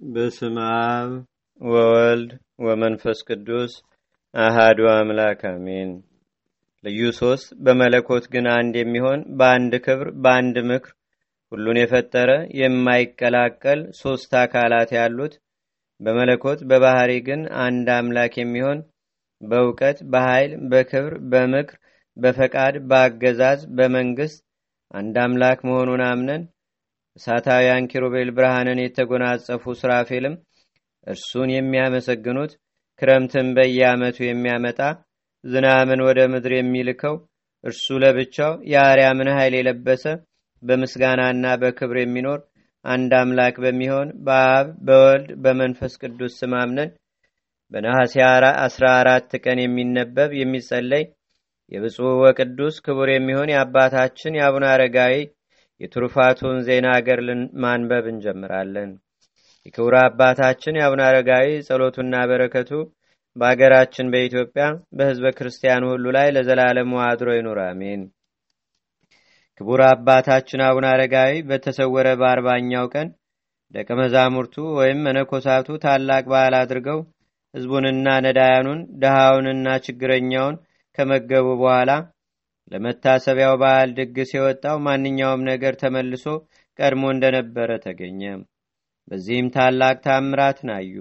በስም አብ ወወልድ ወመንፈስ ቅዱስ አሃዱ አምላክ አሜን። ልዩ ሶስት በመለኮት ግን አንድ የሚሆን በአንድ ክብር በአንድ ምክር ሁሉን የፈጠረ የማይቀላቀል ሶስት አካላት ያሉት በመለኮት በባህሪ ግን አንድ አምላክ የሚሆን በእውቀት በኃይል በክብር በምክር በፈቃድ በአገዛዝ በመንግስት አንድ አምላክ መሆኑን አምነን እሳታውያን ኪሩቤል ብርሃንን የተጎናጸፉ ስራፌልም እርሱን የሚያመሰግኑት ክረምትን በየዓመቱ የሚያመጣ ዝናምን ወደ ምድር የሚልከው እርሱ ለብቻው የአርያምን ኃይል የለበሰ በምስጋናና በክብር የሚኖር አንድ አምላክ በሚሆን በአብ በወልድ በመንፈስ ቅዱስ ስም አምነን በነሐሴ 14 ቀን የሚነበብ የሚጸለይ የብፁዕ ወቅዱስ ክቡር የሚሆን የአባታችን የአቡነ አረጋዊ የትሩፋቱን ዜና አገር ማንበብ እንጀምራለን። የክቡር አባታችን የአቡነ አረጋዊ ጸሎቱና በረከቱ በአገራችን በኢትዮጵያ በሕዝበ ክርስቲያኑ ሁሉ ላይ ለዘላለሙ አድሮ ይኑር፣ አሜን። ክቡር አባታችን አቡነ አረጋዊ በተሰወረ በአርባኛው ቀን ደቀ መዛሙርቱ ወይም መነኮሳቱ ታላቅ በዓል አድርገው ሕዝቡንና ነዳያኑን ድሃውንና ችግረኛውን ከመገቡ በኋላ ለመታሰቢያው በዓል ድግስ የወጣው ማንኛውም ነገር ተመልሶ ቀድሞ እንደነበረ ተገኘ። በዚህም ታላቅ ታምራትን አዩ።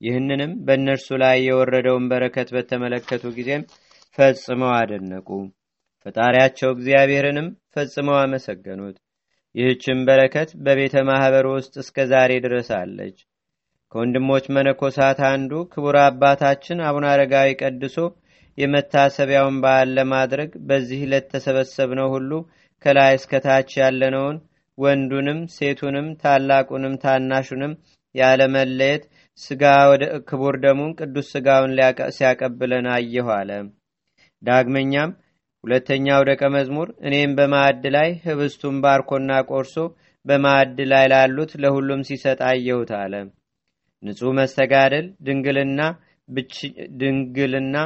ይህንንም በእነርሱ ላይ የወረደውን በረከት በተመለከቱ ጊዜም ፈጽመው አደነቁ። ፈጣሪያቸው እግዚአብሔርንም ፈጽመው አመሰገኑት። ይህችም በረከት በቤተ ማኅበር ውስጥ እስከ ዛሬ ድረስ አለች። ከወንድሞች መነኮሳት አንዱ ክቡር አባታችን አቡነ አረጋዊ ቀድሶ የመታሰቢያውን በዓል ለማድረግ በዚህ ለተሰበሰብነው ሁሉ ከላይ እስከታች ያለነውን ወንዱንም ሴቱንም ታላቁንም ታናሹንም ያለመለየት ስጋ ወደ ክቡር ደሙን ቅዱስ ስጋውን ሲያቀብለን አየሁ አለ። ዳግመኛም ሁለተኛው ደቀ መዝሙር እኔም በማዕድ ላይ ህብስቱን ባርኮና ቆርሶ በማዕድ ላይ ላሉት ለሁሉም ሲሰጥ አየሁት አለ። ንጹሕ መስተጋደል ድንግልና ድንግልና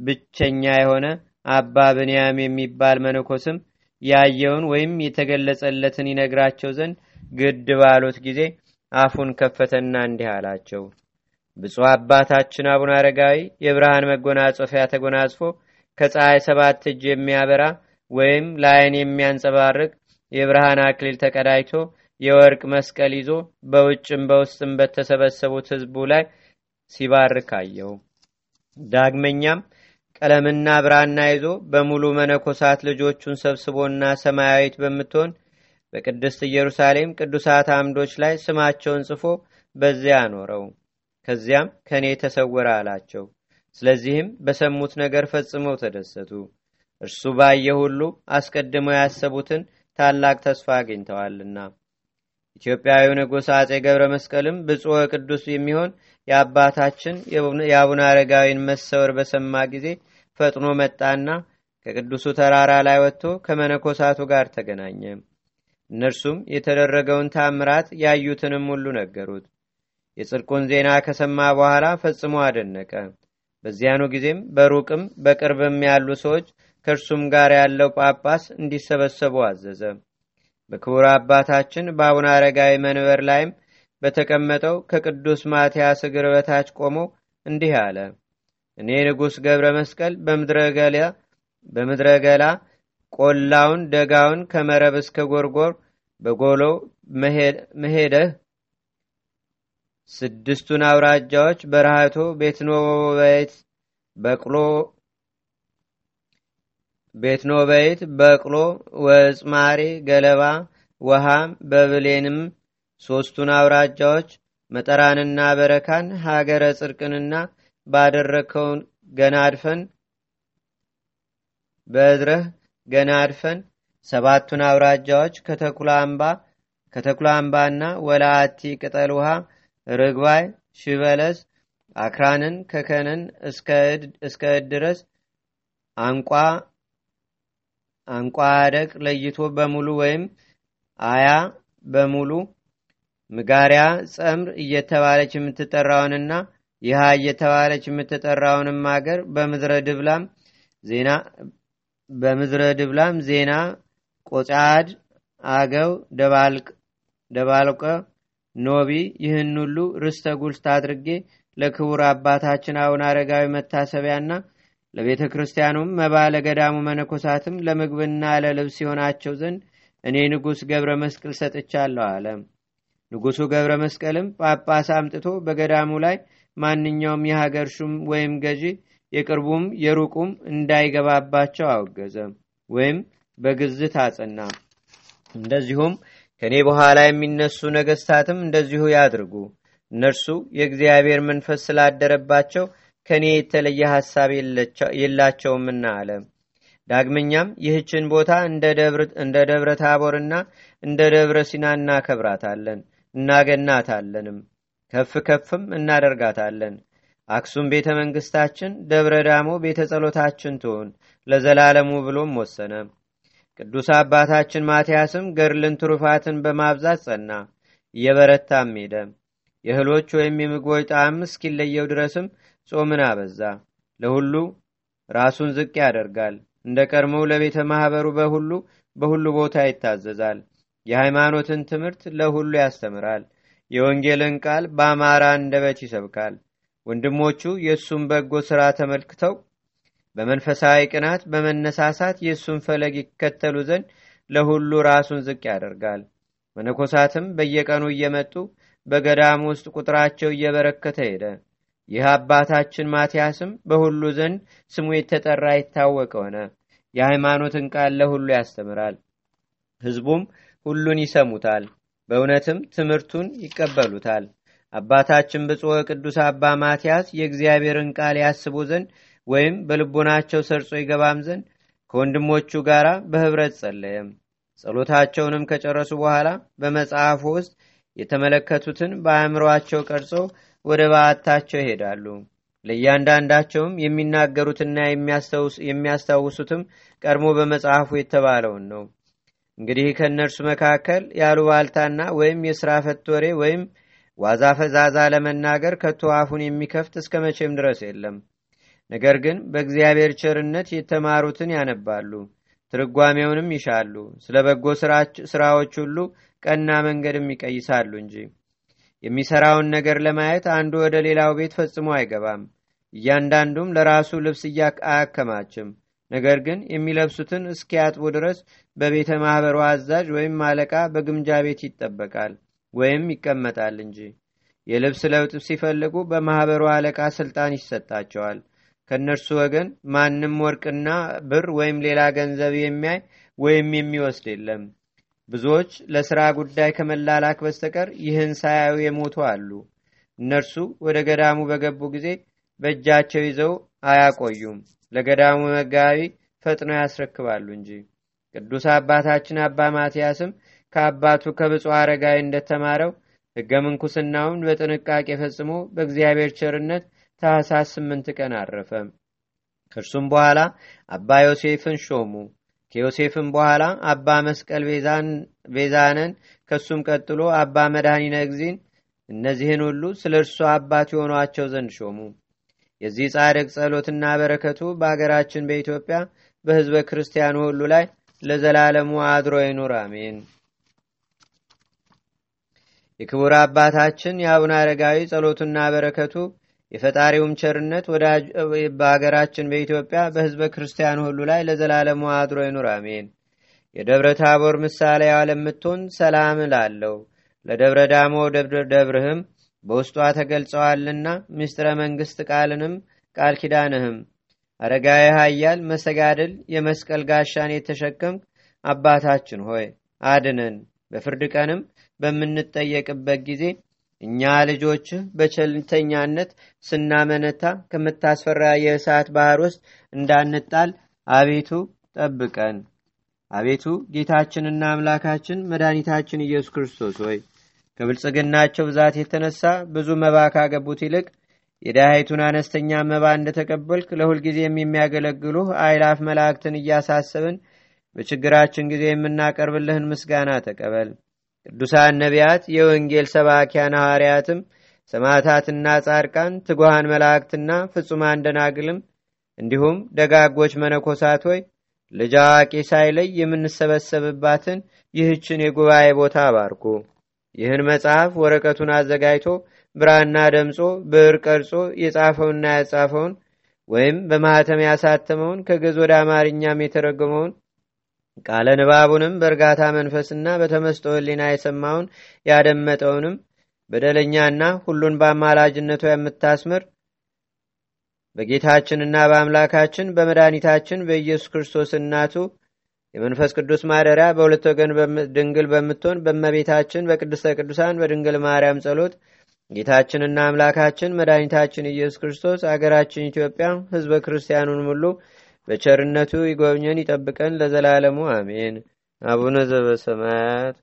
ብቸኛ የሆነ አባ ብንያም የሚባል መነኮስም ያየውን ወይም የተገለጸለትን ይነግራቸው ዘንድ ግድ ባሉት ጊዜ አፉን ከፈተና እንዲህ አላቸው። ብፁዕ አባታችን አቡነ አረጋዊ የብርሃን መጎናጸፊያ ተጎናጽፎ ከፀሐይ ሰባት እጅ የሚያበራ ወይም ለአይን የሚያንጸባርቅ የብርሃን አክሊል ተቀዳጅቶ የወርቅ መስቀል ይዞ በውጭም በውስጥም በተሰበሰቡት ህዝቡ ላይ ሲባርክ አየው። ዳግመኛም ቀለምና ብራና ይዞ በሙሉ መነኮሳት ልጆቹን ሰብስቦና ሰማያዊት በምትሆን በቅድስት ኢየሩሳሌም ቅዱሳት አምዶች ላይ ስማቸውን ጽፎ በዚያ አኖረው። ከዚያም ከእኔ ተሰወረ አላቸው። ስለዚህም በሰሙት ነገር ፈጽመው ተደሰቱ። እርሱ ባየ ሁሉ አስቀድመው ያሰቡትን ታላቅ ተስፋ አግኝተዋልና። ኢትዮጵያዊው ንጉሥ አጼ ገብረ መስቀልም ብፁዕ ቅዱስ የሚሆን የአባታችን የአቡነ አረጋዊን መሰወር በሰማ ጊዜ ፈጥኖ መጣና ከቅዱሱ ተራራ ላይ ወጥቶ ከመነኮሳቱ ጋር ተገናኘ። እነርሱም የተደረገውን ታምራት ያዩትንም ሁሉ ነገሩት። የጽድቁን ዜና ከሰማ በኋላ ፈጽሞ አደነቀ። በዚያኑ ጊዜም በሩቅም በቅርብም ያሉ ሰዎች ከእርሱም ጋር ያለው ጳጳስ እንዲሰበሰቡ አዘዘ። በክቡር አባታችን በአቡነ አረጋዊ መንበር ላይም በተቀመጠው ከቅዱስ ማትያስ እግር በታች ቆሞ እንዲህ አለ። እኔ ንጉሥ ገብረ መስቀል በምድረ ገላ ቆላውን ደጋውን ከመረብ እስከ ጎርጎር በጎሎ መሄደህ ስድስቱን አውራጃዎች በረሃቶ ቤትኖቤት በቅሎ ቤትኖቤት በቅሎ ወጽማሬ ገለባ ውሃም በብሌንም ሶስቱን አውራጃዎች መጠራንና በረካን ሀገረ ጽድቅንና ባደረከውን ገናድፈን በእድረህ ገናድፈን ሰባቱን አውራጃዎች ከተኩላ አምባና ወላአቲ ቅጠል ውሃ ርግባይ ሽበለስ አክራንን ከከንን እስከ እድ ድረስ አንቋ አንቋ አደቅ ለይቶ በሙሉ ወይም አያ በሙሉ ምጋሪያ ጸምር እየተባለች የምትጠራውንና ይሃ እየተባለች የምትጠራውንም አገር በምድረ ድብላም ዜና በምድረ ድብላም ዜና ቆጫድ አገው ደባልቀ ኖቢ ይህን ሁሉ ርስተ ጉልት አድርጌ ለክቡር አባታችን አቡነ አረጋዊ መታሰቢያና ለቤተ ክርስቲያኑም መባ ለገዳሙ መነኮሳትም ለምግብና ለልብስ ይሆናቸው ዘንድ እኔ ንጉሥ ገብረ መስቀል ሰጥቻለሁ አለ። ንጉሡ ገብረ መስቀልም ጳጳስ አምጥቶ በገዳሙ ላይ ማንኛውም የሀገር ሹም ወይም ገዢ የቅርቡም የሩቁም እንዳይገባባቸው አወገዘ ወይም በግዝት አጸና። እንደዚሁም ከእኔ በኋላ የሚነሱ ነገስታትም እንደዚሁ ያድርጉ። እነርሱ የእግዚአብሔር መንፈስ ስላደረባቸው ከእኔ የተለየ ሐሳብ የላቸውምና አለ። ዳግመኛም ይህችን ቦታ እንደ ደብረ ታቦርና እንደ ደብረ ሲና እናከብራታለን፣ እናገናታለንም፣ ከፍ ከፍም እናደርጋታለን። አክሱም ቤተ መንግስታችን፣ ደብረ ዳሞ ቤተ ጸሎታችን ትሆን ለዘላለሙ ብሎም ወሰነ። ቅዱስ አባታችን ማትያስም ገድልን ትሩፋትን በማብዛት ጸና፣ እየበረታም ሄደ። የእህሎች ወይም የምግቦች ጣዕም እስኪለየው ድረስም ጾምን አበዛ። ለሁሉ ራሱን ዝቅ ያደርጋል። እንደ ቀድሞው ለቤተ ማኅበሩ በሁሉ በሁሉ ቦታ ይታዘዛል። የሃይማኖትን ትምህርት ለሁሉ ያስተምራል። የወንጌልን ቃል በአማራ አንደበት ይሰብካል። ወንድሞቹ የእሱን በጎ ሥራ ተመልክተው በመንፈሳዊ ቅናት በመነሳሳት የእሱን ፈለግ ይከተሉ ዘንድ ለሁሉ ራሱን ዝቅ ያደርጋል። መነኮሳትም በየቀኑ እየመጡ በገዳም ውስጥ ቁጥራቸው እየበረከተ ሄደ። ይህ አባታችን ማትያስም በሁሉ ዘንድ ስሙ የተጠራ ይታወቅ ሆነ። የሃይማኖትን ቃል ለሁሉ ያስተምራል። ሕዝቡም ሁሉን ይሰሙታል፣ በእውነትም ትምህርቱን ይቀበሉታል። አባታችን ብፁዕ ቅዱስ አባ ማትያስ የእግዚአብሔርን ቃል ያስቡ ዘንድ ወይም በልቦናቸው ሰርጾ ይገባም ዘንድ ከወንድሞቹ ጋር በኅብረት ጸለየም። ጸሎታቸውንም ከጨረሱ በኋላ በመጽሐፉ ውስጥ የተመለከቱትን በአእምሮአቸው ቀርጾ ወደ በዓታቸው ይሄዳሉ። ለእያንዳንዳቸውም የሚናገሩትና የሚያስታውሱትም ቀድሞ በመጽሐፉ የተባለውን ነው። እንግዲህ ከእነርሱ መካከል ያሉባልታና ወይም የሥራ ፈት ወሬ ወይም ዋዛ ፈዛዛ ለመናገር ከቶ አፉን የሚከፍት እስከ መቼም ድረስ የለም። ነገር ግን በእግዚአብሔር ቸርነት የተማሩትን ያነባሉ፣ ትርጓሜውንም ይሻሉ። ስለ በጎ ሥራዎች ሁሉ ቀና መንገድም ይቀይሳሉ እንጂ የሚሰራውን ነገር ለማየት አንዱ ወደ ሌላው ቤት ፈጽሞ አይገባም። እያንዳንዱም ለራሱ ልብስ አያከማችም። ነገር ግን የሚለብሱትን እስኪያጥቡ ድረስ በቤተ ማኅበሩ አዛዥ ወይም አለቃ በግምጃ ቤት ይጠበቃል ወይም ይቀመጣል እንጂ የልብስ ለውጥ ሲፈልጉ በማኅበሩ አለቃ ስልጣን ይሰጣቸዋል። ከእነርሱ ወገን ማንም ወርቅና ብር ወይም ሌላ ገንዘብ የሚያይ ወይም የሚወስድ የለም። ብዙዎች ለሥራ ጉዳይ ከመላላክ በስተቀር ይህን ሳያዩ የሞቱ አሉ። እነርሱ ወደ ገዳሙ በገቡ ጊዜ በእጃቸው ይዘው አያቆዩም። ለገዳሙ መጋቢ ፈጥነው ያስረክባሉ እንጂ። ቅዱስ አባታችን አባ ማትያስም ከአባቱ ከብፁዕ አረጋዊ እንደተማረው ሕገ ምንኩስናውን በጥንቃቄ ፈጽሞ በእግዚአብሔር ቸርነት ታኅሳስ ስምንት ቀን አረፈ። ከእርሱም በኋላ አባ ዮሴፍን ሾሙ። ከዮሴፍም በኋላ አባ መስቀል ቤዛነን፣ ከሱም ቀጥሎ አባ መድኃኒነ እግዚእን። እነዚህን ሁሉ ስለ እርሱ አባት የሆኗቸው ዘንድ ሾሙ። የዚህ ጻድቅ ጸሎትና በረከቱ በአገራችን በኢትዮጵያ በሕዝበ ክርስቲያኑ ሁሉ ላይ ለዘላለሙ አድሮ ይኑር፣ አሜን። የክቡር አባታችን የአቡነ አረጋዊ ጸሎቱና በረከቱ የፈጣሪውም ቸርነት በሀገራችን በኢትዮጵያ በሕዝበ ክርስቲያኑ ሁሉ ላይ ለዘላለሙ አድሮ ይኑር፣ አሜን። የደብረ ታቦር ምሳሌ ለምትሆን ሰላም እላለሁ። ለደብረ ዳሞ ደብርህም በውስጧ ተገልጸዋልና ምስጢረ መንግሥት ቃልንም ቃል ኪዳንህም አረጋዊ ኃያል መሰጋድል የመስቀል ጋሻን የተሸከምክ አባታችን ሆይ አድነን። በፍርድ ቀንም በምንጠየቅበት ጊዜ እኛ ልጆችህ በቸልተኛነት ስናመነታ ከምታስፈራ የእሳት ባህር ውስጥ እንዳንጣል አቤቱ ጠብቀን። አቤቱ ጌታችንና አምላካችን መድኃኒታችን ኢየሱስ ክርስቶስ ሆይ ከብልጽግናቸው ብዛት የተነሳ ብዙ መባ ካገቡት ይልቅ የዳያይቱን አነስተኛ መባ እንደተቀበልክ ለሁልጊዜም የሚያገለግሉህ አይላፍ መላእክትን እያሳሰብን በችግራችን ጊዜ የምናቀርብልህን ምስጋና ተቀበል። ቅዱሳን ነቢያት፣ የወንጌል ሰባኪያን ሐዋርያትም፣ ሰማዕታትና ጻድቃን፣ ትጉሃን መላእክትና ፍጹማን ደናግልም እንዲሁም ደጋጎች መነኮሳት ሆይ ልጅ አዋቂ ሳይለይ የምንሰበሰብባትን ይህችን የጉባኤ ቦታ አባርኩ። ይህን መጽሐፍ ወረቀቱን አዘጋጅቶ ብራና ደምጾ ብዕር ቀርጾ የጻፈውንና ያጻፈውን ወይም በማኅተም ያሳተመውን ከግዕዝ ወደ አማርኛም የተረጎመውን ቃለ ንባቡንም በእርጋታ መንፈስና በተመስጦ ሕሊና የሰማውን ያደመጠውንም በደለኛና ሁሉን በአማላጅነቷ የምታስምር በጌታችንና በአምላካችን በመድኃኒታችን በኢየሱስ ክርስቶስ እናቱ የመንፈስ ቅዱስ ማደሪያ በሁለት ወገን ድንግል በምትሆን በመቤታችን በቅድስተ ቅዱሳን በድንግል ማርያም ጸሎት ጌታችንና አምላካችን መድኃኒታችን ኢየሱስ ክርስቶስ አገራችን ኢትዮጵያ ሕዝበ ክርስቲያኑን ሁሉ በቸርነቱ ይጎብኘን ይጠብቀን ለዘላለሙ አሜን። አቡነ ዘበሰማያት